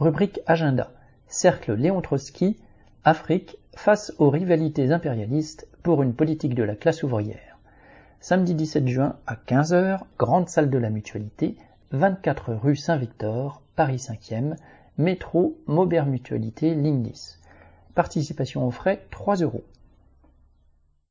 Rubrique Agenda. Cercle Léon Trotsky, Afrique face aux rivalités impérialistes pour une politique de la classe ouvrière. Samedi 17 juin à 15h, grande salle de la mutualité, 24 rue Saint-Victor, Paris 5e, métro Maubert Mutualité, ligne 10. Participation aux frais 3 euros.